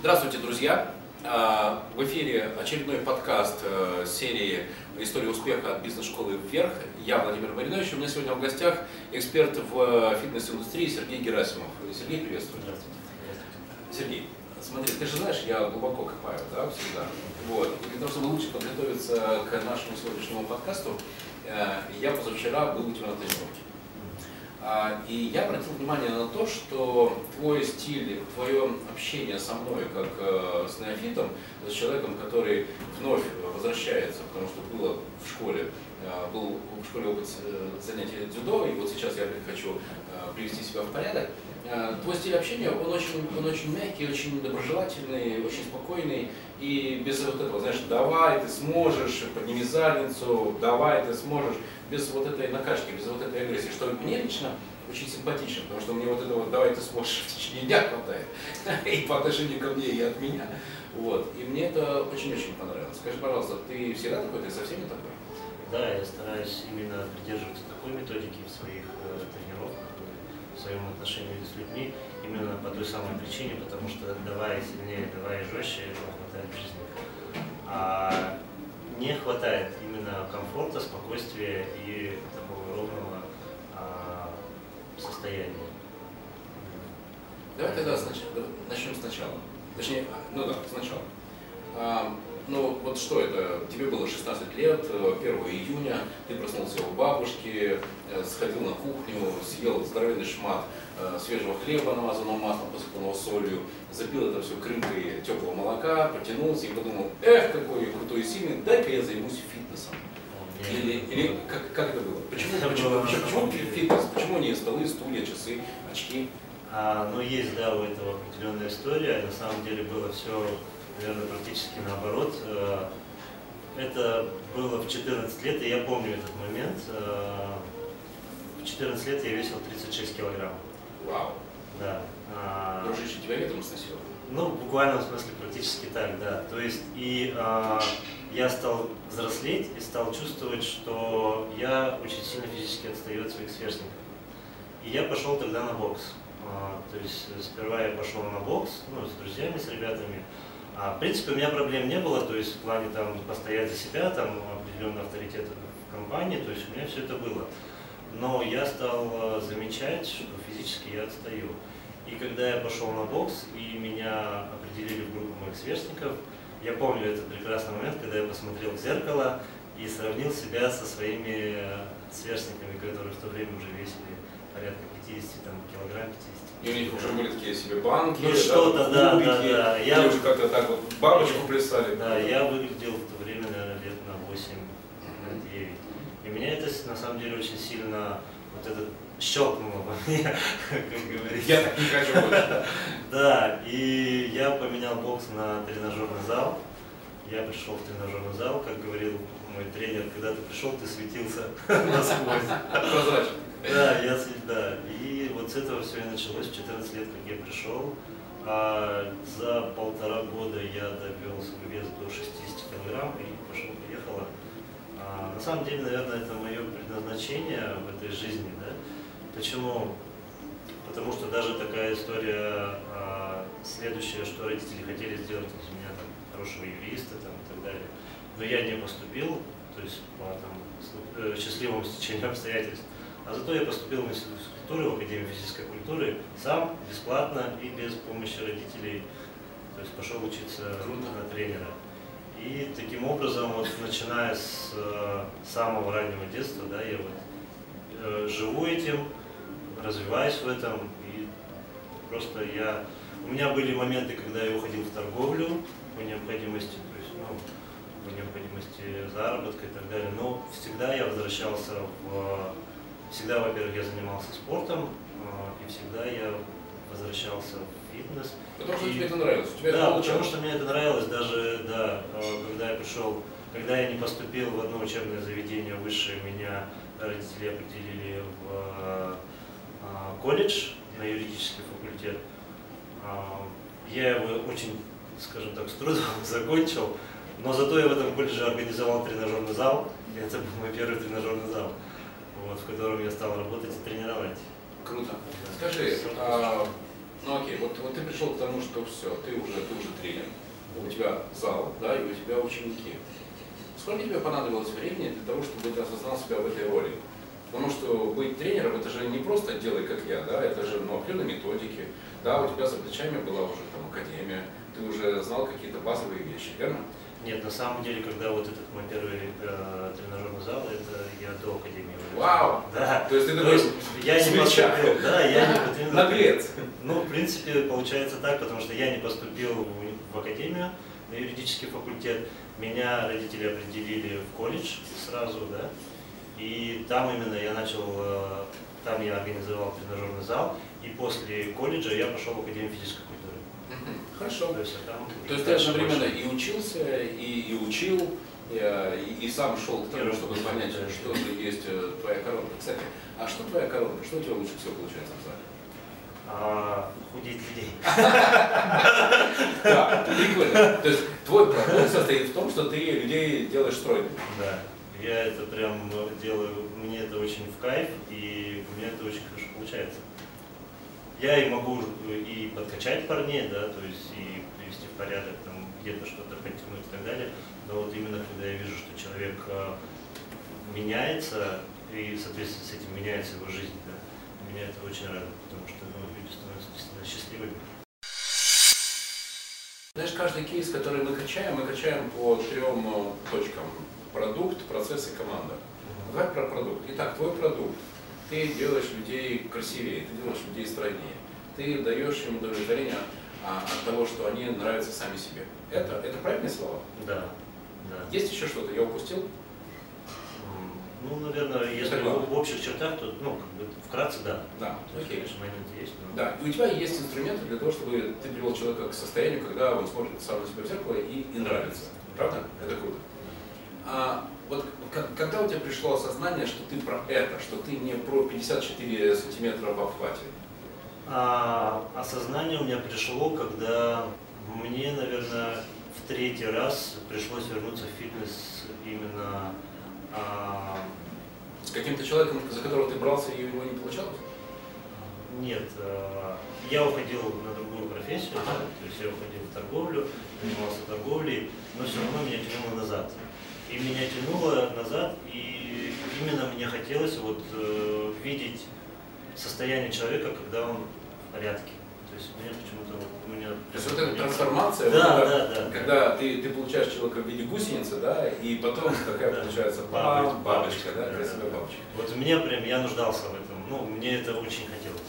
Здравствуйте, друзья! А, В эфире очередной подкаст э, серии «История успеха от бизнес-школы вверх». Я Владимир Маринович, у меня сегодня в гостях эксперт в фитнес-индустрии Сергей Герасимов. Сергей, приветствую. Здравствуйте. Сергей, смотри, ты же знаешь, я глубоко копаю, да, всегда. Вот. И для того, чтобы лучше подготовиться к нашему сегодняшнему подкасту, э, я позавчера был у тебя на тренировке. А, И я обратил внимание на то, что твой стиль, твое общение со мной, как э, с неофитом, с человеком, который вновь возвращается, потому что было в школе, э, был в школе опыт э, занятия дзюдо, и вот сейчас я хочу привести себя в порядок. Твой стиль общения, он очень, он очень мягкий, очень доброжелательный, очень спокойный, и без вот этого, знаешь, давай, ты сможешь, подними задницу, давай, ты сможешь, без вот этой накачки, без вот этой агрессии, что мне лично очень симпатично, потому что мне вот этого давай ты сможешь в течение дня хватает, и по отношению ко мне, и от меня. Вот. И мне это очень-очень понравилось. Скажи, пожалуйста, ты всегда такой, ты со всеми такой? Да, я стараюсь именно придерживаться такой методики в своих э, тренировках, в своем отношении с людьми, именно по той самой причине, потому что давая сильнее, давая жестче, этого хватает в жизни. А не хватает именно комфорта, спокойствия и такого ровного а, состояния. Давай тогда снач- да, начнем сначала. Точнее, ну да, сначала. Ну вот что это, тебе было 16 лет, э, 1 июня, ты проснулся у бабушки, э, сходил на кухню, съел здоровенный шмат э, свежего хлеба, намазанного маслом, посыпанного солью, запил это все крынкой теплого молока, потянулся и подумал, эх, какой я крутой и сильный, дай-ка я займусь фитнесом. Или, или как, как это было? Почему, почему, почему, почему фитнес? Почему не столы, стулья, часы, очки? А, ну, есть, да, у этого определенная история. На самом деле было все, наверное, практически наоборот. Э, Это было в 14 лет, и я помню этот момент. Э, В 14 лет я весил 36 килограмм. Вау. Да. А, Дружище, тебя ветром сносило? ну, в буквальном смысле практически так, да. То есть и а, я стал взрослеть и стал чувствовать, что я очень сильно физически отстаю от своих сверстников. И я пошел тогда на бокс. А, то есть сперва я пошел на бокс, ну, с друзьями, с ребятами. А, в принципе, у меня проблем не было, то есть в плане там постоять за себя, там определенный авторитет в компании, то есть у меня все это было. Но я стал а, замечать, что физически я отстаю. И когда я пошел на бокс, и меня определили в группу моих сверстников, я помню этот прекрасный момент, когда я посмотрел в зеркало и сравнил себя со своими э, сверстниками, которые в то время уже весили порядка 50 там, килограмм, 50. И у них уже были такие себе банки, Ну, что-то, да, кубики, да, да. Или Я- уже как-то так вот бабочку плясали. Да, я выглядел в то время, наверное, лет на 8, на 9. И меня это на самом деле очень сильно вот это щелкнуло во мне, как говорится. Я так не хочу больше. Да, и я поменял бокс на тренажерный зал. Я пришел в тренажерный зал, как говорил мой тренер, когда ты пришел, ты светился насквозь. Прозрачно. Да, я да. И вот с этого все и началось. В 14 лет, как я пришел, а за полтора года я довел свой вес до 60 килограмм и пошло-поехало. А, на самом деле, наверное, это мое предназначение в этой жизни. Да? Почему? Потому что даже такая история, а, следующее, что родители хотели сделать из меня там, хорошего юриста там, и так далее. Но я не поступил, то есть по там, э, счастливому стечению обстоятельств. А зато я поступил в институт физкультуры, в Академию физической культуры, сам, бесплатно и без помощи родителей. То есть пошел учиться на тренера. И таким образом, вот начиная с э, самого раннего детства, да, я вот э, живу этим, развиваюсь в этом, и просто я... У меня были моменты, когда я уходил в торговлю по необходимости, то есть, ну, по необходимости заработка и так далее, но всегда я возвращался в... Всегда, во-первых, я занимался спортом, э, и всегда я возвращался в фитнес. Потому что И- тебе это нравилось. у Тебя да, это потому что мне это нравилось, даже, да, э, когда я пришел, когда я не поступил в одно учебное заведение высшее, меня родители определили в э, колледж на юридический факультет. А, Я его очень, скажем так, с трудом закончил, но зато я в этом колледже организовал тренажерный зал, и это был мой первый тренажерный зал, вот, в котором я стал работать и тренировать. Круто. Скажи, а, Ну окей, вот, вот ты пришел к тому, что все, ты уже, ты уже тренер, у тебя зал, да, и у тебя ученики. Сколько тебе понадобилось времени для того, чтобы ты осознал себя в этой роли? Потому что быть тренером это же не просто делай как я, да, это же ну, определенные методики. Да, у тебя за плечами была уже там академия, ты уже знал какие-то базовые вещи, верно? Нет, на самом деле, когда вот этот мой первый э, тренажерный зал, это я до академии. Вау! Да. То есть ты такой я не поступил, да, я не поступил. наглец. Ну, в принципе, получается так, потому что я не поступил в, в академию, на юридический факультет. Меня родители определили в колледж сразу, да. И там именно я начал, э, там я организовал тренажерный зал, и после колледжа я пошел в Академию физической культуры. Хорошо. То есть, а там То есть ты одновременно и учился, и, и учил, и, э, и- и сам шел к тому, чтобы понять, что есть э, твоя коронка. Кстати, а что твоя коронка? Что у тебя лучше всего получается в зале? А, худеть людей. Да, прикольно. То есть твой продукт состоит в том, что ты людей делаешь стройными. Да. Я это прям делаю, мне это очень в кайф, и у меня это очень хорошо получается. Я и могу и подкачать парней, да, то есть и привести в порядок, там где-то что-то подтянуть и так далее. Но вот именно когда я вижу, что человек а, меняется, и, соответственно, с этим меняется его жизнь, да, меня это очень радует, потому что ну, люди становятся действительно счастливыми. Знаешь, каждый кейс, который мы качаем, мы качаем по трем э, точкам. Продукт, процесс и команда. Давай про продукт. Итак, твой продукт. Ты делаешь людей красивее, ты делаешь людей стройнее. Ты даешь им удовлетворение а, от того, что они нравятся сами себе. Это, это правильные слова? Да, да. Есть еще что-то? Я упустил? Ну, наверное, если главное. в, общих чертах, то, ну, как бы вкратце, да. Да, То есть, окей. конечно, моменты есть, но... Да, и у тебя есть инструменты для того, чтобы ты привел человека к состоянию, когда он смотрит сам на себя в зеркало и, и нравится. Правда? Это круто. А вот к- когда у тебя пришло осознание, что ты про это, что ты не про 54 сантиметра в обхвате? А осознание у меня пришло, когда мне, наверное, в третий раз пришлось вернуться в фитнес именно а, С каким-то человеком, за которого ты брался и у него не получалось? нет, а, я уходил на другую профессию, да, Ага. то есть я уходил в торговлю, занимался торговлей, но все равно меня тянуло назад. И меня тянуло назад, и именно мне хотелось вот э, видеть состояние человека, когда он в порядке. То есть мне почему-то вот у меня То есть вот эта трансформация, Да, вот да, да. когда ты, ты получаешь человека в виде гусеницы, да, и потом такая Да. получается Бабочка, бабочка, да, да, красивая да. бабочка. Вот у меня прям я нуждался в этом. Ну, мне это очень хотелось.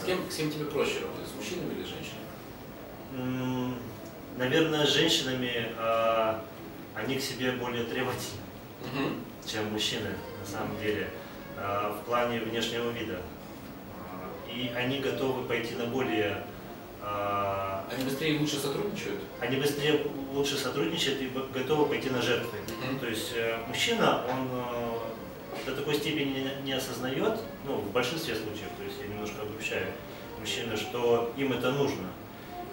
С кем, с кем тебе проще работать, с мужчинами или с женщинами? Наверное, с женщинами а, они к себе более требовательны, чем мужчины на самом деле а, в плане внешнего вида. А, И они готовы пойти на более а, Они быстрее и лучше сотрудничают? они быстрее лучше сотрудничают и готовы пойти на жертвы. Мгм. То есть э, мужчина, он э, до такой степени не, не осознает, ну, в большинстве случаев, то есть я немножко обобщаю, мужчины, что им это нужно.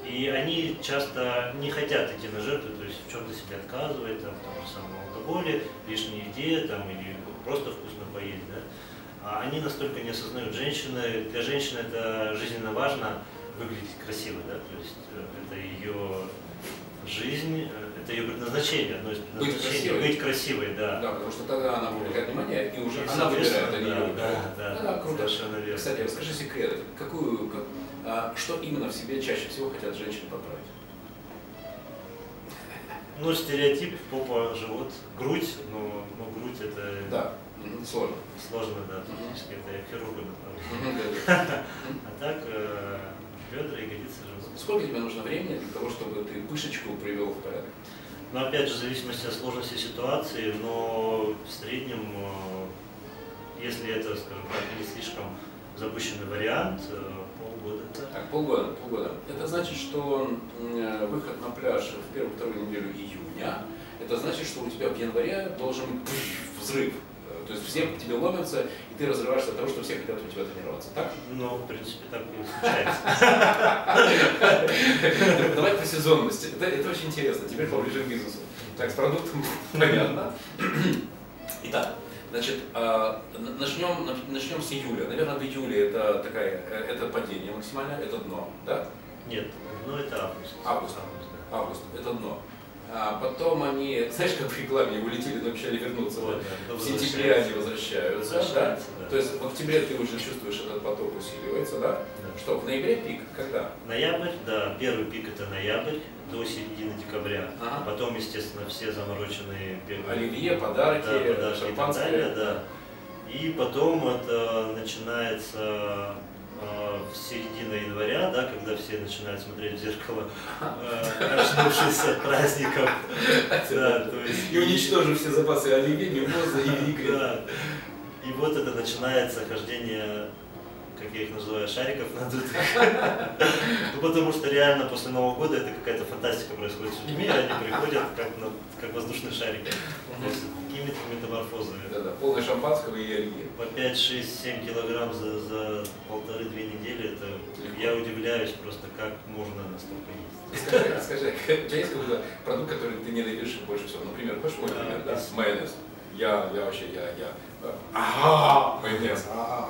И они часто не хотят идти на жертвы, то есть в чем-то себе отказывать, там, в том же самом алкоголе, лишней еде, там, или просто вкусно поесть, да. А они настолько не осознают женщины, для женщины это жизненно важно выглядеть красиво, да, то есть э, это ее жизнь, э, это ее предназначение, одно из предназначений, красивой. быть красивой, да. Да, потому что тогда она привлекает внимание, и уже И, она выбирает, а не да, да, да, Да, да, круто. совершенно верно. Кстати, расскажи секрет, какую, как- что именно в себе чаще всего хотят женщины поправить? Ну, стереотип, попа, живот, грудь, но, но грудь это Да, сложно. сложно, да, Мгм. фактически это да, да. А так, э, бедра, ягодицы, живот. Сколько тебе нужно времени для того, чтобы ты пышечку привел в порядок? Но опять же, в зависимости от сложности ситуации, но в среднем, э, если это, скажем так, не слишком запущенный вариант, полгода. Так, полгода, полгода. Это значит, что э, выход на пляж в первую-вторую неделю июня, это значит, что у тебя в январе должен взрыв. Э, То есть все к тебе ломятся, и ты разрываешься от того, что все хотят у тебя тренироваться. Так? Но, в принципе, так и случается. Давай по сезонности. Это, это очень интересно. Теперь поближе к бизнесу. Так, с продуктом понятно. Итак, Значит, а, начнем, начнем с июля. Наверное, в июле это такая, э, это падение максимальное, это дно, да? Нет, дно это август. Август. Август, август это дно. А потом они, знаешь, как в рекламе улетели, но обещали вернуться. Вот, да, в сентябре они возвращаются. Да? да? То есть в октябре ты уже чувствуешь этот поток усиливается, да? да? Что, в ноябре пик? Когда? Ноябрь, да. Первый пик это ноябрь до середины декабря. Ага. Потом, естественно, все замороченные Оливье, подарки, да, подарки шампанское. И, далее, да. и потом это начинается в середине января, да, когда все начинают смотреть в зеркало, э, очнувшись от праздников. Да, то есть, и уничтожив все запасы оливье, мимоза и игры. Да. И вот это начинается хождение как я их называю, шариков надутых. Ну, потому что реально после Нового года это какая-то фантастика происходит с людьми, они приходят как, на, как воздушные шарики. То какими-то метаморфозами. Да-да, полное шампанского и оливье. По 5, 6, 7 килограмм за, за полторы-две недели, это я удивляюсь просто, как можно настолько есть. Скажи, скажи, у тебя есть какой-то продукт, который ты ненавидишь больше всего? Например, хочешь мой пример, да? Майонез. Я, я вообще, я, я. Ага, майонез. Ага.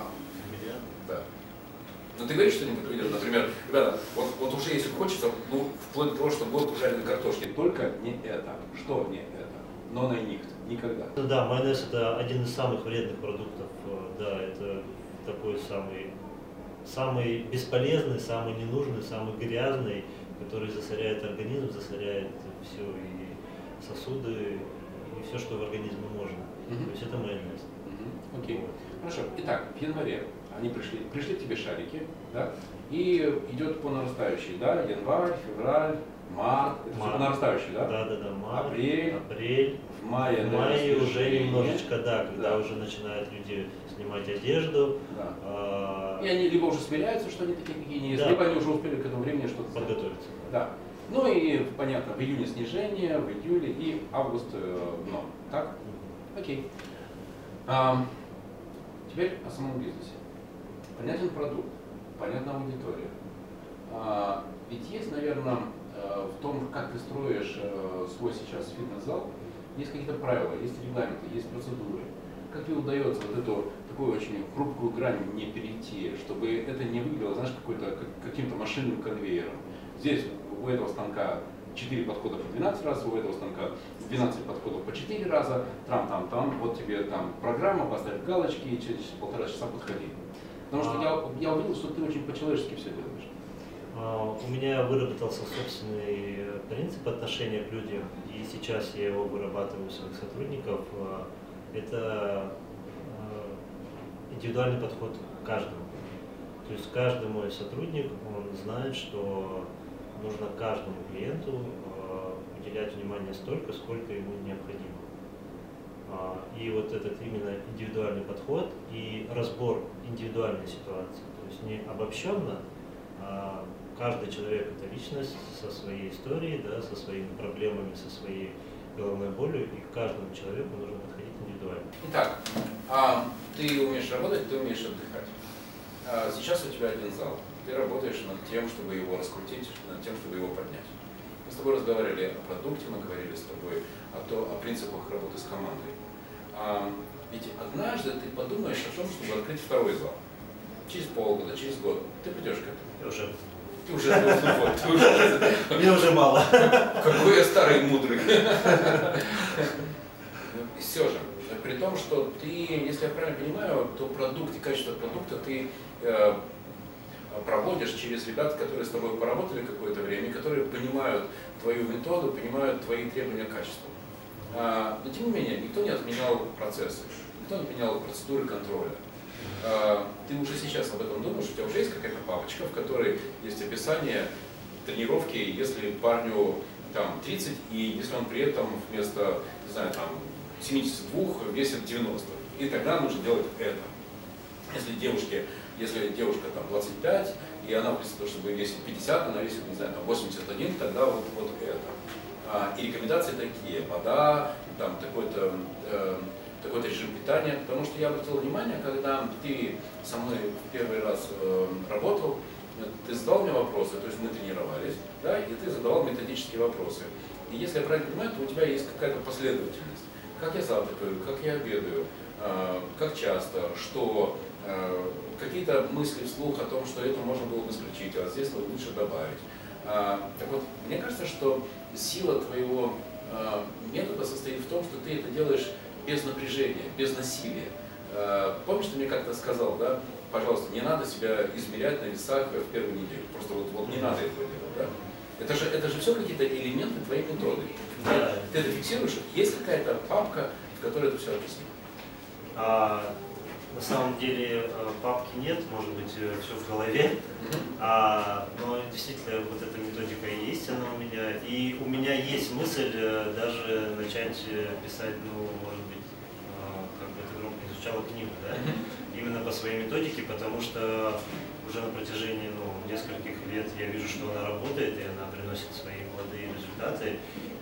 Но ну, ты говоришь что-нибудь людям, например, ребята, вот, вот уже если хочется, ну, вплоть до того, что будет жареной картошки, только не это. Что не это? Но на них никогда. Да, майонез это один из самых вредных продуктов. Э, да, это такой самый, самый бесполезный, самый ненужный, самый грязный, который засоряет организм, засоряет все и сосуды, и все, что в организме можно. Угу. То есть это майонез. Угу. Окей. Вот. Хорошо. Итак, в январе они пришли, пришли к тебе шарики, да, и идет по нарастающей, да, январь, февраль, март, это март. нарастающей, да? Да, да, да, март, апрель, апрель, в мае, в мае уже немножечко, да, когда да. уже начинают люди снимать одежду. Да. А... И они либо уже смиряются, что они такие, какие не есть, да. либо они уже успели к этому времени что-то подготовиться. Да. Ну и понятно, в июне снижение, в июле и август э, дно. Так? Окей. А, теперь о самом бизнесе. Понятен продукт, понятна аудитория. А, ведь есть, наверное, ты строишь э, свой сейчас фитнес-зал, есть какие-то правила, есть регламенты, есть процедуры. Как тебе удается вот эту такую очень хрупкую грань не перейти, чтобы это не выглядело, знаешь, какой-то, каким-то машинным конвейером. Здесь у этого станка 4 подхода по 12 раз, у этого станка 12 подходов по 4 раза, там-там-там, вот тебе там программа, поставь галочки, и через полтора часа подходи. Потому что а, я, я увидел, что ты очень по-человечески все делаешь. А, у меня выработался собственный принцип отношения к людям, и сейчас я его вырабатываю у своих сотрудников. А, это а, индивидуальный подход к каждому. То есть каждый мой сотрудник, он знает, что нужно каждому клиенту уделять внимание столько, сколько ему необходимо. И вот этот именно индивидуальный подход и разбор индивидуальной ситуации, то есть не обобщенно, каждый человек это личность со своей историей, да, со своими проблемами, со своей головной болью, и к каждому человеку нужно подходить индивидуально. Итак, а, ты умеешь работать, ты умеешь отдыхать. А, сейчас у тебя один зал. Ты работаешь над тем, чтобы его раскрутить, над тем, чтобы его поднять. Мы с тобой разговаривали о продукте, мы говорили с тобой о, то, о принципах работы с командой. А, ведь однажды ты подумаешь о том, чтобы открыть второй зал. Через полгода, через год. Ты придешь к этому. Я уже. Ты уже. Мне уже мало. Какой я старый мудрый. И все же, при том, что ты, если я правильно понимаю, то продукт и качество продукта ты э, проводишь через ребят, которые с тобой поработали какое-то время, которые понимают твою методу, понимают твои требования к качеству. А, но тем не менее, никто не отменял процессы, никто не отменял процедуры контроля. А, ты уже сейчас об этом думаешь, у тебя уже есть какая-то папочка, в которой есть описание тренировки, если парню там 30, и если он при этом вместо, не знаю, там 72 весит 90. И тогда нужно делать это. Если девушке, если девушка там 25, и она вместо того, чтобы весить 50, она весит, не знаю, там 81, тогда вот, вот это. А, и рекомендации такие, вода, там такой-то э, такой-то режим питания, потому что я обратил внимание, когда ты со мной первый раз э, работал, ты задал мне вопросы, то есть мы тренировались, да, и ты задавал методические вопросы. И если я правильно понимаю, то у тебя есть какая-то последовательность. Как я завтракаю, как я обедаю, э, как часто, что, э, какие-то мысли вслух о том, что это можно было бы исключить, а здесь лучше добавить. А, так вот, мне кажется, что сила твоего а, метода состоит в том, что ты это делаешь без напряжения, без насилия. А, помнишь, ты мне как-то сказал, да, пожалуйста, не надо себя измерять на весах в первую неделю. Просто вот, вот не надо этого делать, да? Это же, это же все какие-то элементы твоей методы. Да. Ты это фиксируешь? Есть какая-то папка, в которой это все описано? А, на самом деле э, папки нет, может быть, э, все в голове, а, но действительно вот эта методика есть, она у меня. И у меня есть мысль э, даже начать писать, ну, может быть, звучало, книгу, да, именно по своей методике, потому что уже на протяжении ну, нескольких лет я вижу, что она работает, и она приносит свои молодые результаты,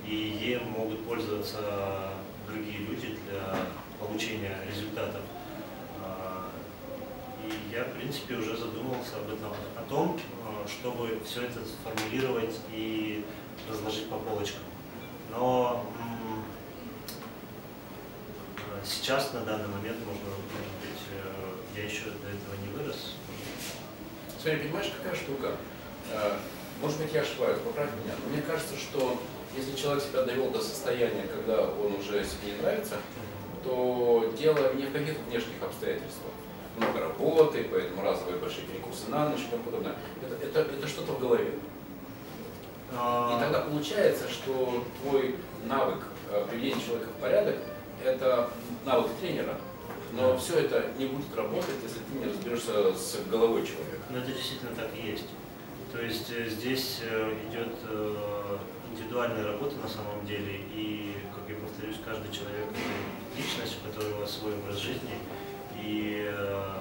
и ей могут пользоваться другие люди для получения результатов и я, в принципе, уже задумался об этом, о том, э, чтобы все это сформулировать и разложить по полочкам. Но сейчас, на данный момент, можно, может быть, э, я еще до этого не вырос. Смотри, понимаешь, какая штука? Может быть, я ошибаюсь, поправь меня, но мне кажется, что если человек себя довел до состояния, когда он уже себе не нравится, то дело не в каких-то внешних обстоятельствах много работы, поэтому разовые большие перекусы на ночь и тому подобное. Это, это, это что-то в голове. А. И тогда получается, что твой навык э, приведения человека в порядок – это навык тренера, но все это не будет работать, если ты не разберешься с головой человека. Ну это действительно так и есть. То есть э, здесь э, идет индивидуальная работа на самом деле, и, как я повторюсь, каждый человек – это личность, у которого свой образ жизни, и э,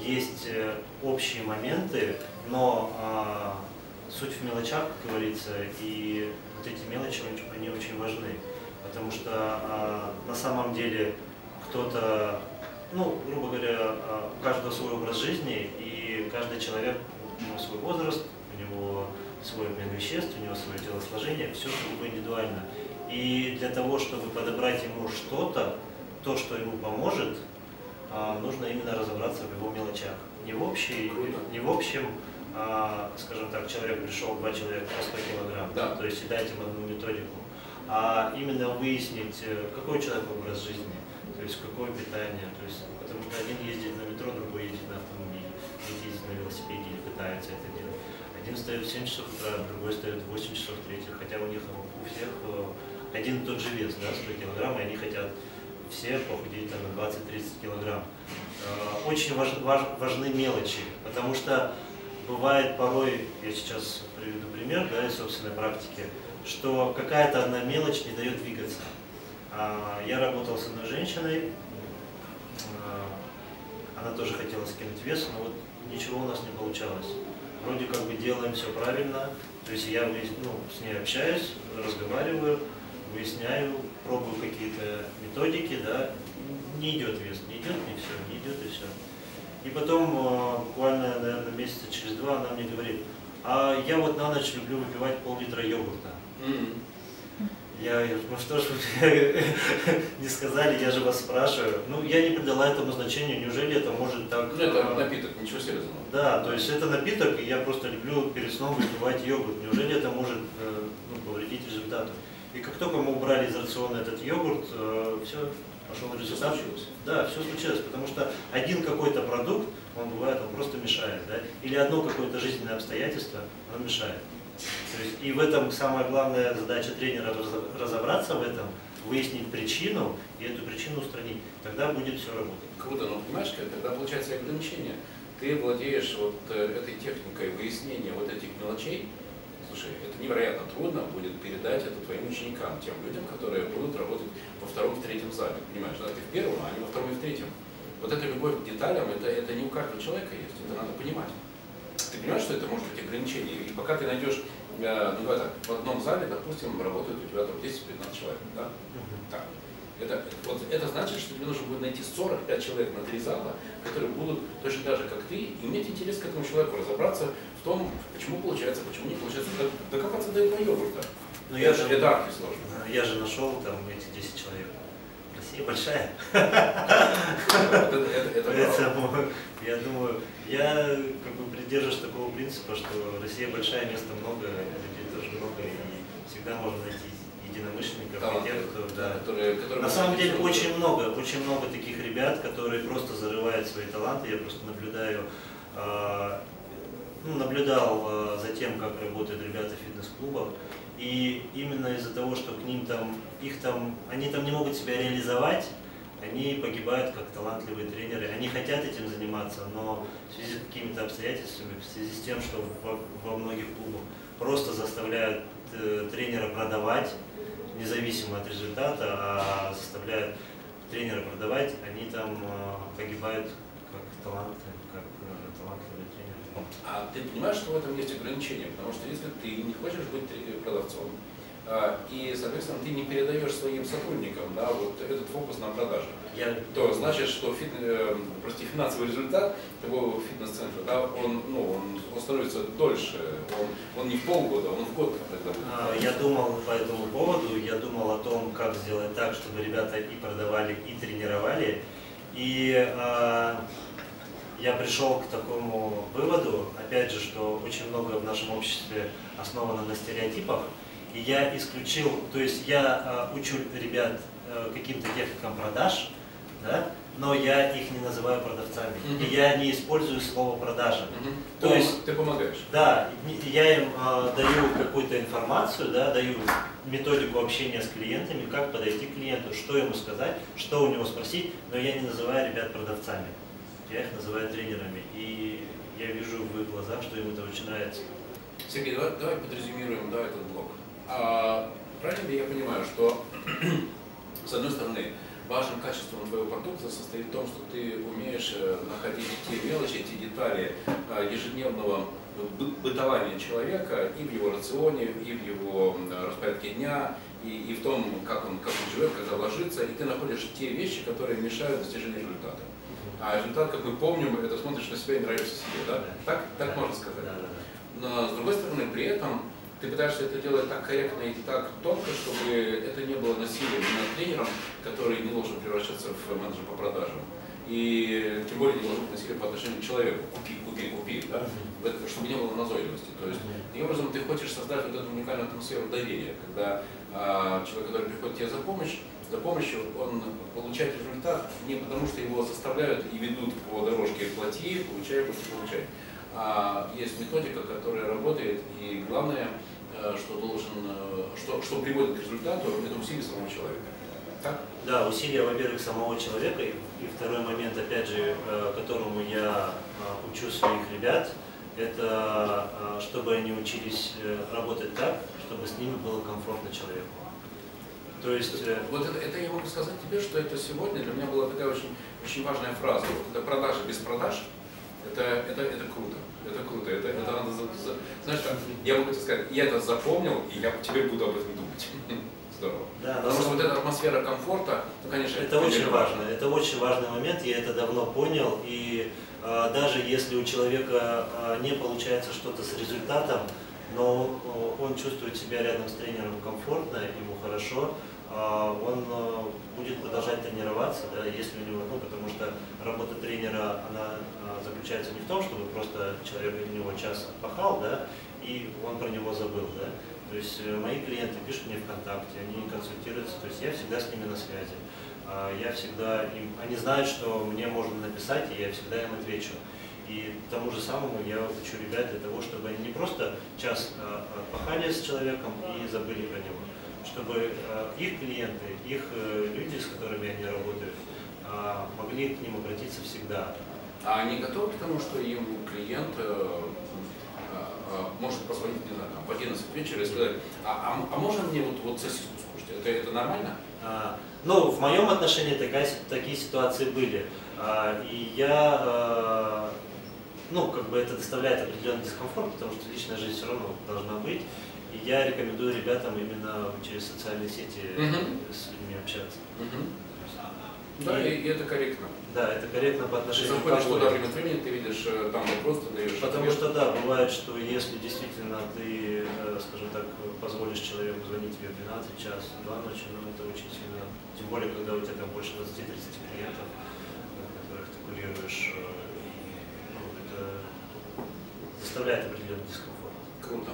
есть э, общие моменты, но э, суть в мелочах, как говорится, и вот эти мелочи, они очень важны, потому что на самом деле кто-то, ну, грубо говоря, у каждого свой образ жизни, и каждый человек, у него свой возраст, у него свой обмен веществ, у него свое телосложение, все сугубо индивидуально. И для того, чтобы подобрать ему что-то, то, что ему поможет, а, нужно именно разобраться в его мелочах. Не в, общей, не в общем, а, скажем так, человек пришел, два человека по 100 килограмм, да. то есть и дать им одну методику, а именно выяснить, э, какой человек образ жизни, то есть какое питание, то есть, потому что один ездит на метро, другой ездит на автомобиле, третий ездит на велосипеде или пытается это делать. Один стоит в 7 часов утра, другой стоит в 8 часов, третий, хотя у них у всех э, один и тот же вес, да, 100 килограмм, и они хотят все похудеть там, на 20-30 килограмм. Э, очень важ, важ, важны мелочи, потому что бывает порой, я сейчас приведу пример да, из собственной практики, что какая-то одна мелочь не дает двигаться. А, я работал с одной женщиной, э, она тоже хотела скинуть вес, но вот ничего у нас не получалось. Вроде как бы делаем все правильно, то есть я ну, с ней общаюсь, разговариваю, выясняю, пробую какие-то методики, да, не идет вес, не идет, не все, не идет и все. И потом, э, буквально, наверное, месяца через два она мне говорит, а я вот на ночь люблю выпивать пол-литра йогурта. Я ну что ж вы не сказали, я же вас спрашиваю. Ну, я не придала этому значения, неужели это может так... Ну, это напиток, ничего серьезного. Да, то есть это напиток, и я просто люблю перед сном выпивать йогурт. Неужели это может э, ну, повредить результату? И как только мы убрали из рациона этот йогурт, э, все, пошел результат. Случилось. Да, все случилось, потому что один какой-то продукт, он бывает, он просто мешает, да? Или одно какое-то жизненное обстоятельство, оно мешает. Есть, и в этом самая главная задача тренера разобраться в этом, выяснить причину и эту причину устранить. Тогда будет все работать. Круто, но понимаешь, тогда получается ограничение. Ты владеешь вот э, этой техникой выяснения вот этих мелочей, Слушай, это невероятно трудно будет передать это твоим ученикам, тем людям, которые будут работать во втором, в третьем зале. Понимаешь, да, ты в первом, а они во втором и в третьем. Вот эта любовь к деталям, это, это не у каждого человека есть, это надо понимать. Ты понимаешь, что это может быть ограничение? И пока ты найдешь, э, ну давай так, в одном зале, допустим, работают у тебя там 10-15 человек, да? Так. Это, вот, это значит, что тебе нужно будет найти 45 человек на три зала, которые будут точно так же, как ты, иметь интерес к этому человеку, разобраться в том, почему получается, почему не получается, докопаться до этого йогурта. Но ну, я же, это арки сложно. Я же нашел там эти 10 человек. Россия большая. Поэтому я думаю, я как бы придерживаюсь такого принципа, что Россия большая, места много, людей тоже много, и всегда можно найти единомышленников и тех, кто, да. которые, которые На самом деле могут очень много, очень много таких ребят, которые просто зарывают свои таланты. Я просто наблюдаю, э, ну, наблюдал э, за тем, как работают ребята в фитнес-клубах. И именно из-за того, что к ним там, их там, они там не могут себя реализовать, они погибают как талантливые тренеры. Они хотят этим заниматься, но в связи с какими-то обстоятельствами, в связи с тем, что во, во многих клубах просто заставляют э, тренера продавать, независимо от результата, а заставляют тренера продавать, они там э, погибают как таланты, как э, талантливые тренеры. А ты понимаешь, что в этом есть ограничения? Потому что если ты не хочешь быть тренером, продавцом, а, и, соответственно, ты не передаешь своим сотрудникам да, вот этот фокус на продаже, Я то значит, что фит, э, прости, финансовый результат того фитнес-центра, да, он, ну, он, он становится дольше, он, он не в полгода, он в год. А, Я думал по этому поводу, я думал о том, как сделать так, чтобы ребята и продавали, и тренировали. И а, я пришел к такому выводу, опять же, что очень много в нашем обществе основано на стереотипах. И я исключил, то есть я а, учу ребят а, каким-то техникам продаж, да, но я их не называю продавцами. Мгм. И я не использую слово продажа. Мгм. То То есть- ты помогаешь. Да, я им э, даю какую-то информацию, да, даю методику общения с клиентами, как подойти к клиенту, что ему сказать, что у него спросить, но я не называю ребят продавцами, я их называю тренерами. И я вижу в их глазах, что им это нравится. Сергей, давай, давай подрезюмируем да, этот блок. А, правильно ли я понимаю, что с одной стороны важным качеством твоего продукта состоит в том, что ты умеешь э, находить те мелочи, те детали э, ежедневного бы- бытования человека и в его рационе, и в его э, распорядке дня, и, и в том, как он, как он живет, когда ложится, и ты находишь те вещи, которые мешают достижению результата. А результат, как мы помним, это смотришь на себя и нравишься себе, да? Так, так можно сказать. Но с другой стороны, при этом ты пытаешься это делать так корректно и так тонко, чтобы это не было насилием над тренером, который не должен превращаться в менеджера по продажам. И тем более не должен быть насилием по отношению к человеку. Купи, купи, купи, да? Чтобы не было назойливости. То есть, таким образом, ты хочешь создать вот эту уникальную атмосферу доверия, когда человек, который приходит тебе за помощь, за помощью, он получает результат не потому, что его заставляют и ведут по дорожке плати, получай, плати, получай. А есть методика, которая работает, и главное, э, что должен, э, что, что приводит к результату, это усилие самого человека. Так? Да, усилия, во-первых, самого человека, и, и второй момент, опять же, э, которому я учу своих ребят, это э, чтобы они учились э, работать так, чтобы с ними было комфортно человеку. То есть, э, Вот это, это я могу сказать тебе, что это сегодня для меня была такая очень, очень важная фраза. Вот это продажа без продаж, это, это, это круто. Это круто. Это, это надо за- за- Знаешь, я могу тебе сказать, я это запомнил, и я теперь буду об этом думать. Здорово. да, Потому что вот. эта атмосфера комфорта, ну, конечно, Это очень отдельно важно, это очень важный момент, я это давно понял, и э, даже если у человека э, не получается что-то с результатом, но э, он чувствует себя рядом с тренером комфортно, ему хорошо, э, он будет продолжать тренироваться, да, если у него, ну, потому что работа тренера, она заключается не в том, чтобы просто человек у него час отпахал, да, и он про него забыл, да, то есть э, мои клиенты пишут мне ВКонтакте, они консультируются, то есть я всегда с ними на связи. А, Я всегда им, они знают, что мне можно написать, и я всегда им отвечу. И тому же самому я учу ребят для того, чтобы они не просто час а, отпахали с человеком и забыли про него, чтобы а, их клиенты, их э, люди, с которыми они работают, а, могли к ним обратиться всегда. А они готовы к тому, что им клиент э, может позвонить, не знаю, там, в 11 вечера и сказать, а, а, а можно мне вот, вот сосиску скушать? Это, это нормально? А, Ну, в моем отношении такая, такие ситуации были. А, И я, а, ну, как бы это доставляет определенный дискомфорт, потому что личная жизнь все равно должна быть. И я рекомендую ребятам именно через социальные сети Мгм. с людьми общаться. Мгм. Да, и, и это корректно. Да, это корректно по Ты отношению к заходишь туда обоим. время от времени, ты видишь э, там вопрос, ты даешь Потому ответ. что да, бывает, что если действительно ты, э, скажем так, позволишь человеку звонить тебе в 12 час, 2 ночи, ну это очень сильно, тем более, когда у тебя там больше 20-30 клиентов, э, которых ты курируешь, ну, это заставляет определенный дискомфорт. Круто.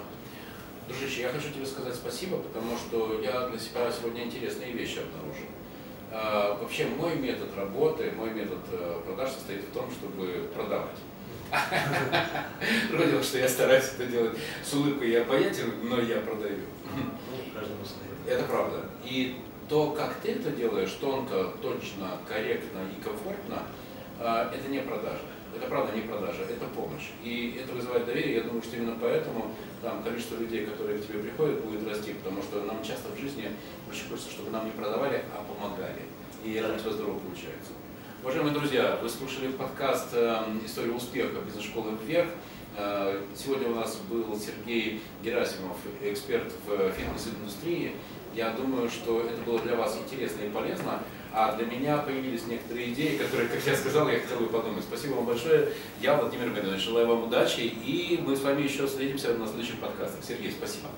Дружище, я хочу тебе сказать спасибо, потому что я для себя сегодня интересные вещи обнаружил. А, вообще мой метод работы, мой метод э, продаж состоит в том, чтобы продавать. Дело, что я стараюсь это делать с улыбкой и обаятельно, но я продаю. Ну. Это правда. И то, как ты это делаешь, тонко, точно, корректно и комфортно, а, это не продажа. Это правда не продажа, это помощь. И это вызывает доверие. Я думаю, что именно поэтому там, количество людей, которые к тебе приходят, будет расти, потому что нам часто в жизни очень хочется, чтобы нам не продавали, а помогали. И это у здорово получается. Уважаемые друзья, вы слушали подкаст э, «История успеха. Бизнес-школы вверх». Э, Сегодня у нас был Сергей Герасимов, эксперт в фитнес-индустрии. Я думаю, что это было для вас интересно и полезно. А для меня появились некоторые идеи, которые, как я сказал, я хотел бы подумать. Спасибо вам большое. Я Владимир Медведевич. Желаю вам удачи. И мы с вами еще встретимся на следующих подкастах. Сергей, спасибо.